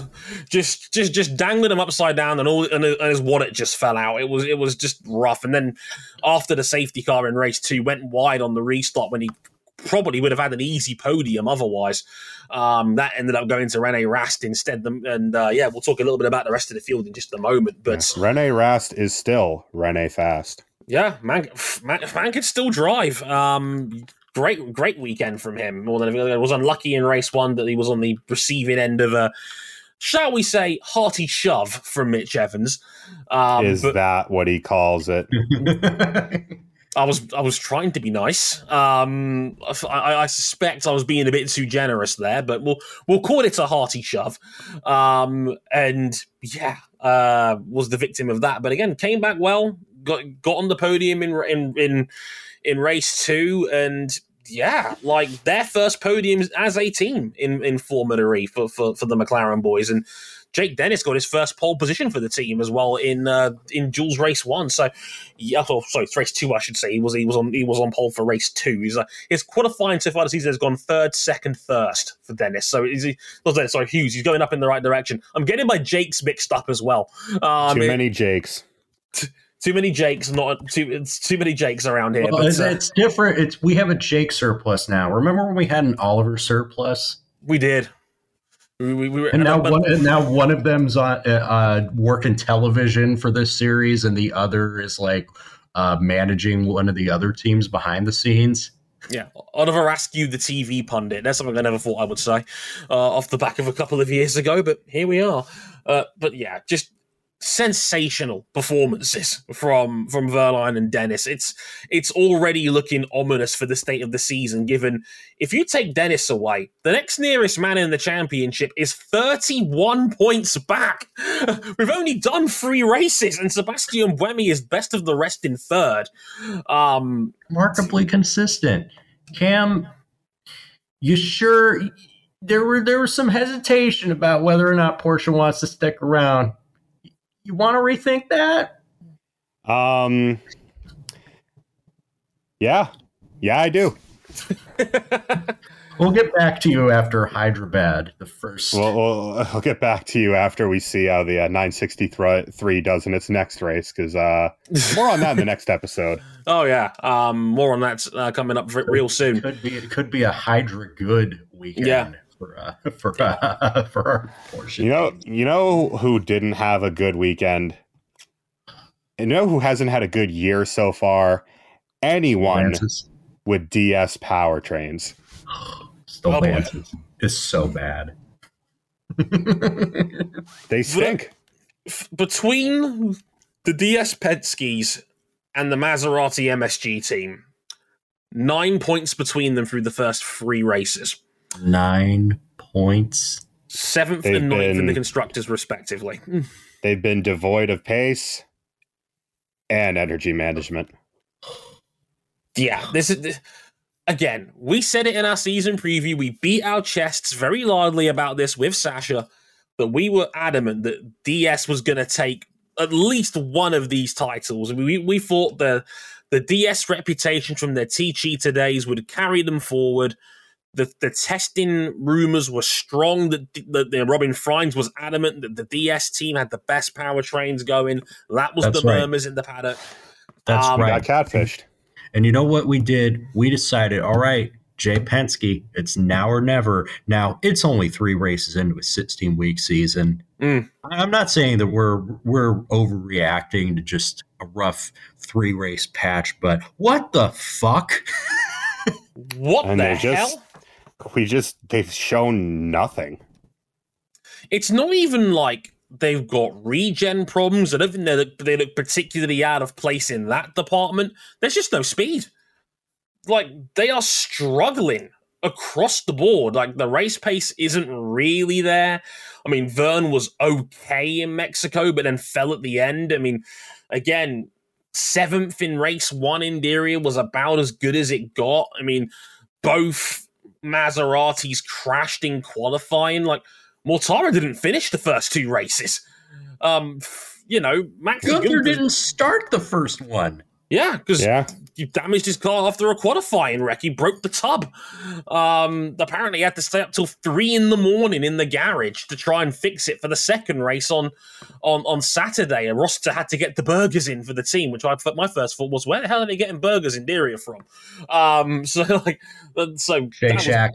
Speaker 1: just just just dangling him upside down, and all and, and his wallet just fell out. It was it was just rough. And then after the safety car in race two went wide on the restart when he probably would have had an easy podium otherwise. Um, that ended up going to Rene Rast instead. And uh, yeah, we'll talk a little bit about the rest of the field in just a moment. But
Speaker 3: Rene Rast is still Rene Fast.
Speaker 1: Yeah, man, man, man could still drive. Um, great, great weekend from him. More than anything, I was unlucky in race one that he was on the receiving end of a, shall we say, hearty shove from Mitch Evans. Um,
Speaker 3: is
Speaker 1: but
Speaker 3: that what he calls it?
Speaker 1: I was, I was trying to be nice. Um, I, I suspect I was being a bit too generous there, but we'll we'll call it a hearty shove. Um, and yeah, uh, was the victim of that. But again, came back well. Got got on the podium in in in in race two, and yeah, like their first podiums as a team in in Formula E for for, for the McLaren boys, and Jake Dennis got his first pole position for the team as well in uh, in Jules race one. So yeah, oh, sorry, race two, I should say. He was he was on he was on pole for race two. He's uh, his qualifying so far this season has gone third, second, first for Dennis. So is he? Not Dennis, sorry, Hughes. He's going up in the right direction. I'm getting my Jakes mixed up as well. Um,
Speaker 3: Too many Jakes.
Speaker 1: too many Jakes, not too. It's too many Jakes around here.
Speaker 2: Well,
Speaker 1: but
Speaker 2: it's,
Speaker 1: uh,
Speaker 2: it's different. It's we have a Jake surplus now. Remember when we had an Oliver surplus,
Speaker 1: we did. We, we, we were,
Speaker 2: and now one and now one of them's on uh, uh, working television for this series, and the other is like uh, managing one of the other teams behind the scenes.
Speaker 1: Yeah, Oliver Askew, the TV pundit. That's something I never thought I would say uh, off the back of a couple of years ago, but here we are. Uh, but yeah, just sensational performances from from Wehrlein and Dennis. It's it's already looking ominous for the state of the season. Given if you take Dennis away, the next nearest man in the championship is 31 points back. We've only done three races, and Sebastian Buemi is best of the rest in third. Um,
Speaker 2: Remarkably consistent. Cam, you sure? There were there was some hesitation about whether or not Porsche wants to stick around. You want to rethink that?
Speaker 3: Um. Yeah, yeah, I do.
Speaker 2: We'll get back to you after Hyderabad, the first.
Speaker 3: Well, we'll I'll get back to you after we see how the uh, 963 does in its next race, because uh, more on that in the next episode.
Speaker 1: Oh yeah, um, more on that uh, coming up r- real soon.
Speaker 2: could be it could be a Hydra good weekend
Speaker 1: Yeah.
Speaker 2: For uh, for uh, for our Porsche.
Speaker 3: You know, you know who didn't have a good weekend. You know who hasn't had a good year so far? Anyone
Speaker 2: Lances.
Speaker 3: with DS powertrains.
Speaker 2: Still
Speaker 1: Oh.
Speaker 2: Lances is so bad.
Speaker 3: They stink.
Speaker 1: Between the DS Penskes and the Maserati MSG team, nine points between them through the first three races.
Speaker 2: Nine points.
Speaker 1: Seventh
Speaker 3: They've
Speaker 1: and ninth in the constructors, respectively.
Speaker 3: They've been devoid of pace and energy management.
Speaker 1: Yeah, this is again, we said it in our season preview. We beat our chests very loudly about this with Sasha, but we were adamant that DS was going to take at least one of these titles. We we thought the the DS reputation from their Techeetah days would carry them forward. The, the testing rumors were strong that, that, that Robin Frijns was adamant that the DS team had the best powertrains going. That was
Speaker 2: That's
Speaker 1: the
Speaker 2: right.
Speaker 1: murmurs in the paddock.
Speaker 2: That's
Speaker 1: Um,
Speaker 2: right.
Speaker 3: Got catfished.
Speaker 2: And you know what we did? We decided, all right, Jay Penske, it's now or never. Now it's only three races into a 16 week season.
Speaker 1: Mm.
Speaker 2: I'm not saying that we're we're overreacting to just a rough three race patch, but what the fuck?
Speaker 1: What
Speaker 3: And
Speaker 1: the
Speaker 3: they just-
Speaker 1: hell?
Speaker 3: We just they've shown nothing.
Speaker 1: it's not even like they've got regen problems. I don't think they look, particularly out of place in that department. There's just no speed. Like they are struggling across the board. Like the race pace isn't really there. I mean, Vergne was okay in Mexico, but then fell at the end. I mean, again, seventh in race one in Diriyah was about as good as it got. I mean, both Maseratis crashed in qualifying. Like Mortara didn't finish the first two races. Um, you know, Max
Speaker 2: Gunther didn't start the first one.
Speaker 1: Yeah, because
Speaker 3: Yeah.
Speaker 1: you damaged his car after a qualifying wreck. He broke the tub. Um, apparently, he had to stay up till three in the morning in the garage to try and fix it for the second race on on on Saturday. And Roster had to get the burgers in for the team, which I my first thought was, where the hell are they getting burgers in Diriyah from? Um, so like, so
Speaker 2: Shake
Speaker 1: that was-
Speaker 2: Shack.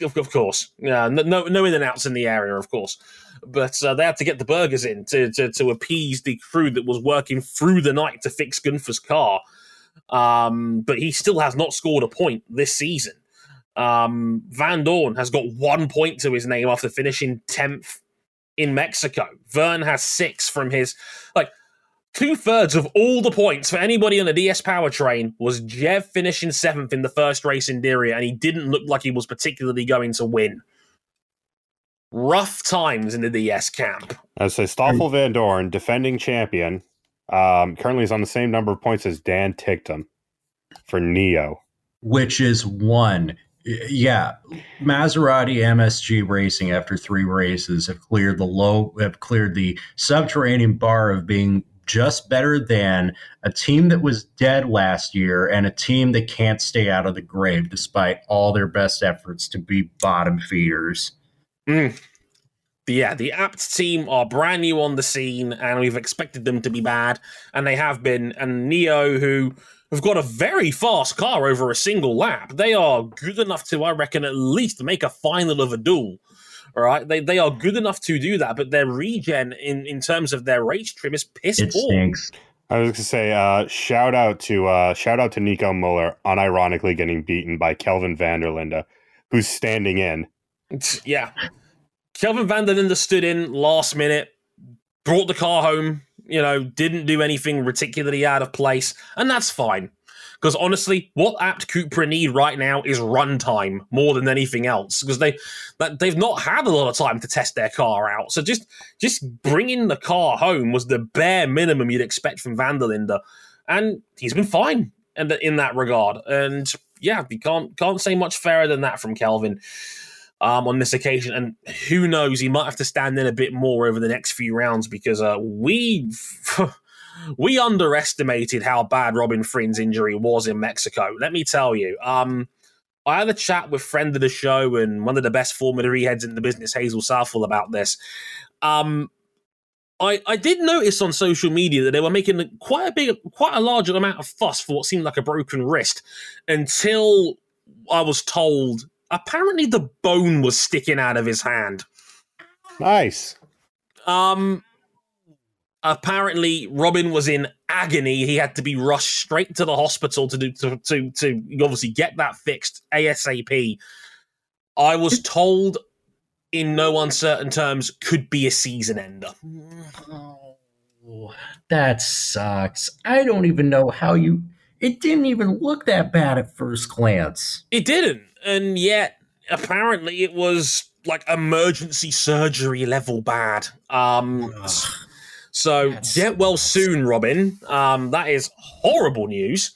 Speaker 1: Of, of course, yeah, no, no, in and outs in the area, of course, but uh, they had to get the burgers in to, to to appease the crew that was working through the night to fix Gunther's car. Um, but he still has not scored a point this season. Um, Vandoorne has got one point to his name after finishing tenth in Mexico. Vergne has six from his like two thirds of all the points for anybody on the DS powertrain was Jev finishing seventh in the first race in Diriyah, and he didn't look like he was particularly going to win. Rough times in the DS camp.
Speaker 3: I would say Stoffel Vandoorne, defending champion, um, currently is on the same number of points as Dan Ticktum for NIO.
Speaker 2: which is one. Yeah, Maserati MSG Racing after three races have cleared the low, have cleared the subterranean bar of being just better than a team that was dead last year and a team that can't stay out of the grave despite all their best efforts to be bottom feeders.
Speaker 1: Mm. Yeah, the ABT team are brand new on the scene, and we've expected them to be bad, and they have been. And NIO, who have got a very fast car over a single lap, they are good enough to, I reckon, at least make a final of a duel. All right, they they are good enough to do that, but their regen in in terms of their race trim is piss
Speaker 2: It
Speaker 1: poor.
Speaker 2: stinks.
Speaker 3: I was going to say, uh, shout out to uh, shout out to Nico Muller, unironically getting beaten by Kelvin Van der Linde, who's standing in.
Speaker 1: Yeah. Kelvin Van der Linde stood in last minute, brought the car home, you know, didn't do anything particularly out of place, and that's fine. Because honestly, what ABT Cupra need right now is runtime more than anything else. Because they that they've not had a lot of time to test their car out. So just just bringing the car home was the bare minimum you'd expect from Van der Linde, and he's been fine in, in that regard. And yeah, you can't can't say much fairer than that from Kelvin um, on this occasion. And who knows, he might have to stand in a bit more over the next few rounds because uh, we we underestimated how bad Robin Frijns' injury was in Mexico. Let me tell you. Um, I had a chat with friend of the show and one of the best Formula E heads in the business, Hazel Southwell, about this. Um, I, I did notice on social media that they were making quite a big, quite a large amount of fuss for what seemed like a broken wrist until I was told apparently the bone was sticking out of his hand.
Speaker 3: Nice.
Speaker 1: Um, apparently Robin was in agony. He had to be rushed straight to the hospital to do to to, to obviously get that fixed ASAP. I was told in no uncertain terms could be a season ender.
Speaker 2: Oh, that sucks. I don't even know how you. It didn't even look that bad at first glance.
Speaker 1: It didn't, and yet apparently it was like emergency surgery level bad. Um,
Speaker 2: Ugh.
Speaker 1: So
Speaker 2: That
Speaker 1: get well soon, Robin. Um, that is horrible news.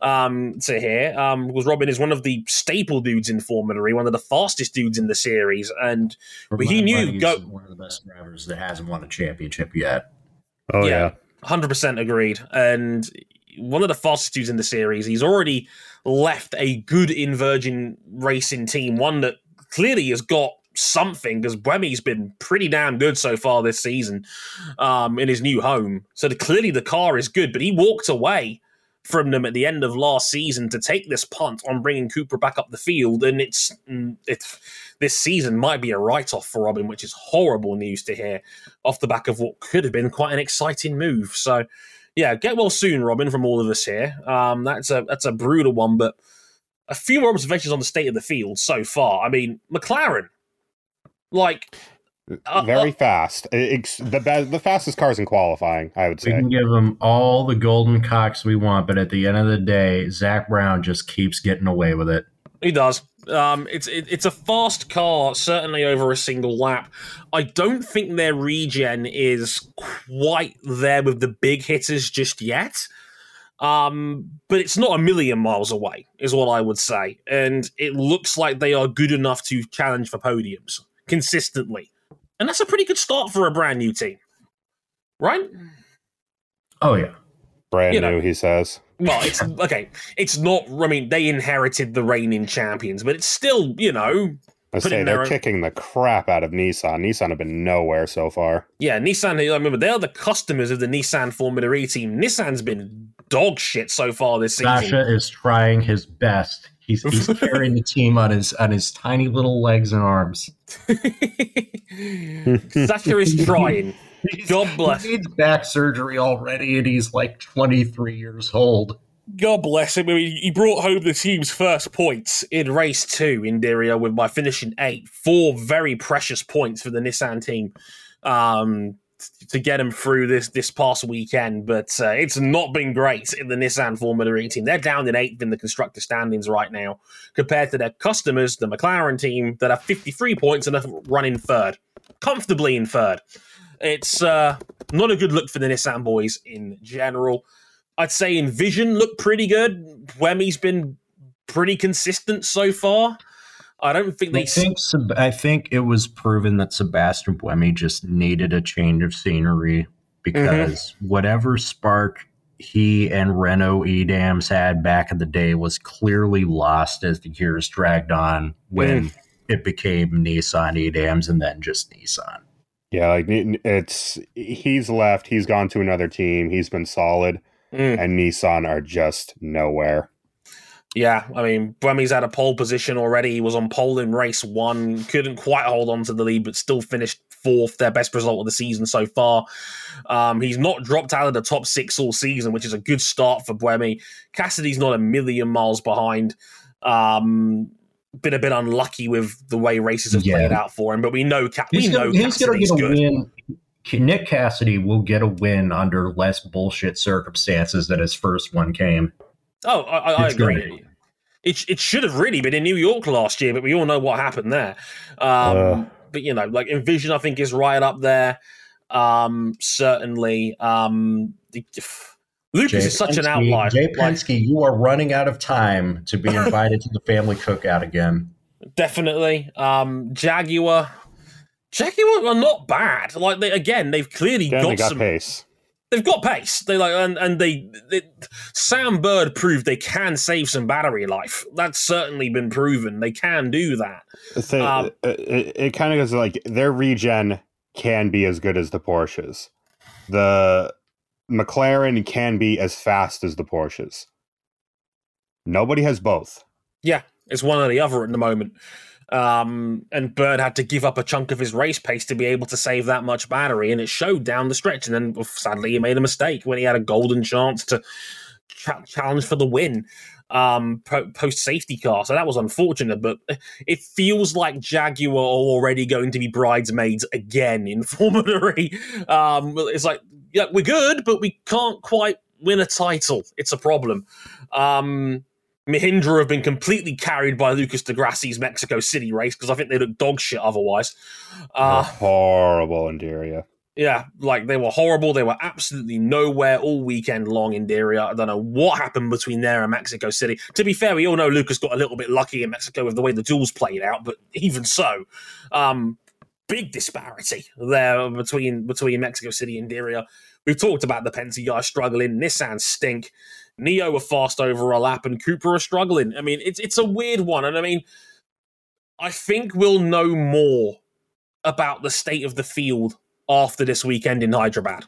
Speaker 1: um, to hear. Um, because Robin is one of the staple dudes in Formula E, one of the fastest dudes in the series, and
Speaker 2: For
Speaker 1: But he knew go-
Speaker 2: one of the best drivers that hasn't won a championship yet.
Speaker 3: Oh
Speaker 1: Yeah.
Speaker 3: yeah.
Speaker 1: Hundred percent agreed. And one of the fastest dudes in the series. He's already left a good in Virgin Racing team, one that clearly has got something because Buemi's been pretty damn good so far this season um, in his new home. So the, clearly the car is good, but he walked away from them at the end of last season to take this punt on bringing Cupra back up the field, and it's mm, it's this season might be a write off for Robin, which is horrible news to hear off the back of what could have been quite an exciting move. So, yeah, get well soon, Robin, from all of us here. Um, that's a that's a brutal one, but a few more observations on the state of the field so far. I mean, McLaren, like, Uh,
Speaker 3: Very
Speaker 1: uh,
Speaker 3: fast. It's the be- the fastest cars in qualifying, I would say We
Speaker 2: can give them all the golden cocks we want, but at the end of the day, Zak Brown just keeps getting away with it.
Speaker 1: He does. Um, it's it, it's a fast car, certainly over a single lap. I don't think their regen is quite there with the big hitters just yet. Um, but it's not a million miles away, is what I would say. And it looks like they are good enough to challenge for podiums consistently. And that's a pretty good start for a brand new team. Right?
Speaker 2: Oh yeah,
Speaker 3: Brand
Speaker 1: you know.
Speaker 3: new, he says.
Speaker 1: Well, it's okay. It's not. I mean, they inherited the reigning champions, but it's still, you know,
Speaker 3: I
Speaker 1: Put it
Speaker 3: say they're
Speaker 1: own-
Speaker 3: kicking the crap out of Nissan. Nissan have been nowhere so far.
Speaker 1: Yeah, Nissan. I remember they're the customers of the Nissan Formula E team. Nissan's been dog shit so far this season.
Speaker 2: Sasha is trying his best. He's, he's carrying the team on his on his tiny little legs and arms.
Speaker 1: Sasha is trying. God bless.
Speaker 2: He needs back surgery already, and he's like 23 years old.
Speaker 1: God bless him. I mean, he brought home the team's first points in race two in Diriyah with by finishing eight. Four very precious points for the Nissan team um, to get them through this this past weekend. But uh, it's not been great in the Nissan Formula E team. They're down in eighth in the constructor standings right now compared to their customers, the McLaren team, that have 53 points and are running third, comfortably in third. It's uh, not a good look for the Nissan boys in general. I'd say Envision looked pretty good. Buemi's been pretty consistent so far. I don't think they.
Speaker 2: I think I think it was proven that Sebastian Buemi just needed a change of scenery because whatever spark he and Renault e.dams had back in the day was clearly lost as the years dragged on when it became Nissan e.dams and then just Nissan.
Speaker 3: Yeah, like it's he's left. He's gone to another team. He's been solid,
Speaker 1: Mm,
Speaker 3: and Nissan are just nowhere.
Speaker 1: Yeah, I mean, Buemi's had a pole position already. He was on pole in race one. Couldn't quite hold on to the lead, but still finished fourth. Their best result of the season so far. Um, he's not dropped out of the top six all season, which is a good start for Buemi. Cassidy's not a million miles behind. Um, been a bit unlucky with the way races have
Speaker 2: Yeah.
Speaker 1: played out for him, but we know Ca- we
Speaker 2: He's
Speaker 1: know
Speaker 2: gonna, he's gonna get a
Speaker 1: good.
Speaker 2: win. Nick Cassidy will get a win under less bullshit circumstances than his first one came.
Speaker 1: Oh, I, I, I agree.
Speaker 2: gonna-
Speaker 1: It it should have really been in New York last year, but we all know what happened there. Um,
Speaker 3: Ugh.
Speaker 1: but you know, like Envision, I think is right up there. Um, certainly, um, Lucas
Speaker 2: Jay
Speaker 1: is such an
Speaker 2: Penske-
Speaker 1: outlier.
Speaker 2: Jay
Speaker 1: Like,
Speaker 2: you are running out of time to be invited to the family cookout again.
Speaker 1: definitely, um, Jaguar. Jaguar are not bad. Like they again, they've clearly
Speaker 3: Again,
Speaker 1: got,
Speaker 3: they got
Speaker 1: some.
Speaker 3: pace.
Speaker 1: They've got pace. They like and and they, they Sam Bird proved they can save some battery life. That's certainly been proven. They can do that.
Speaker 3: So,
Speaker 1: Um,
Speaker 3: it, it, it kind of goes like their regen can be as good as the Porsches. The McLaren can be as fast as the Porsches. Nobody has both.
Speaker 1: Yeah, it's one or the other at the moment. Um, and Bird had to give up a chunk of his race pace to be able to save that much battery, and it showed down the stretch. And then, sadly, he made a mistake when he had a golden chance to cha- challenge for the win um, po- post safety car. So that was unfortunate, but it feels like Jaguar are already going to be bridesmaids again in Formula E. Um, it's like, yeah, we're good, but we can't quite win a title. It's a problem. Um, Mahindra have been completely carried by Lucas di Grassi's Mexico City race because I think they look dog shit otherwise. Uh,
Speaker 3: horrible in Diriyah.
Speaker 1: Yeah, like they were horrible. They were absolutely nowhere all weekend long in Diriyah. I don't know what happened between there and Mexico City. To be fair, we all know Lucas got a little bit lucky in Mexico with the way the duels played out, but even so, um, big disparity there between between Mexico City and Diriyah. We've talked about the Penske guys struggling. Nissan stink. NIO are fast over a lap, and Cupra are struggling. I mean, it's it's a weird one, and I mean, I think we'll know more about the state of the field after this weekend in Hyderabad.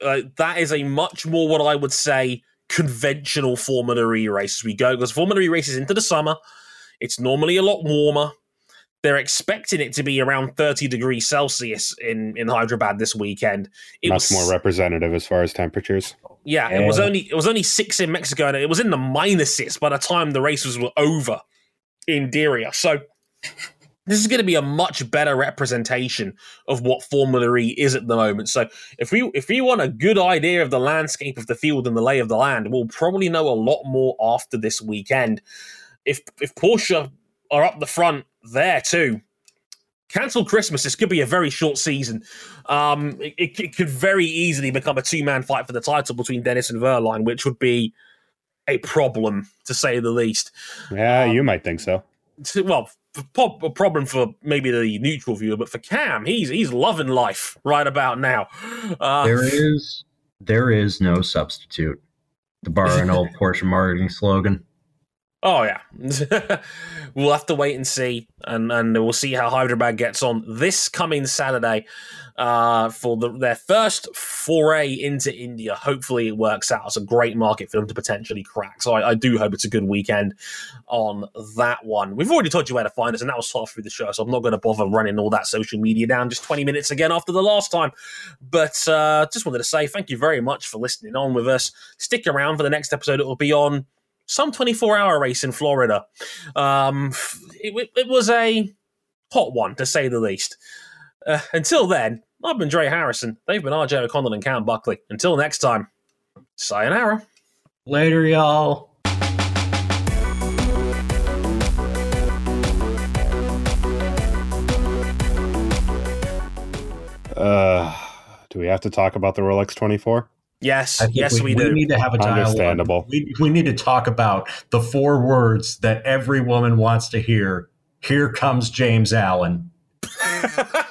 Speaker 1: Uh, that is a much more what I would say conventional Formula E race as we go because Formula E races into the summer. It's normally a lot warmer. They're expecting it to be around 30 degrees Celsius in, in Hyderabad this weekend.
Speaker 3: It Much was, more representative as far as temperatures.
Speaker 1: Yeah, it was only it was only six in Mexico and it was in the minuses by the time the races were over in Diriyah. So this is going to be a much better representation of what Formula E is at the moment. So if we if we want a good idea of the landscape of the field and the lay of the land, we'll probably know a lot more after this weekend. If if Porsche are up the front there too, cancel Christmas. This could be a very short season. Um, it, it could very easily become a two man fight for the title between Dennis and Wehrlein, which would be a problem to say the least.
Speaker 3: Yeah, um, you might think so.
Speaker 1: Well, a problem for maybe the neutral viewer, but for Cam, he's he's loving life right about now.
Speaker 2: Uh, there is there is no substitute. To borrow an old Porsche marketing slogan.
Speaker 1: Oh yeah, we'll have to wait and see, and and we'll see how Hyderabad gets on this coming Saturday uh, for the, their first foray into India. Hopefully, it works out. It's a great market for them to potentially crack. So I, I, do hope it's a good weekend on that one. We've already told you where to find us, and that was half through the show. So I'm not going to bother running all that social media down just 20 minutes again after the last time. But uh, just wanted to say thank you very much for listening on with us. Stick around for the next episode. It will be on some 24 hour race in Florida. Um, it, it was a hot one, to say the least. Uh, until then, I've been Dre Harrison. They've been RJ O'Connell and Cam Buckley. Until next time, sayonara.
Speaker 2: Later, y'all.
Speaker 3: Uh, do we have to talk about the Rolex 24?
Speaker 1: Yes, yes, we, we, do.
Speaker 2: We need to have a dialogue.
Speaker 3: Understandable.
Speaker 2: We, we need to talk about the four words that every woman wants to hear. Here comes James Allen.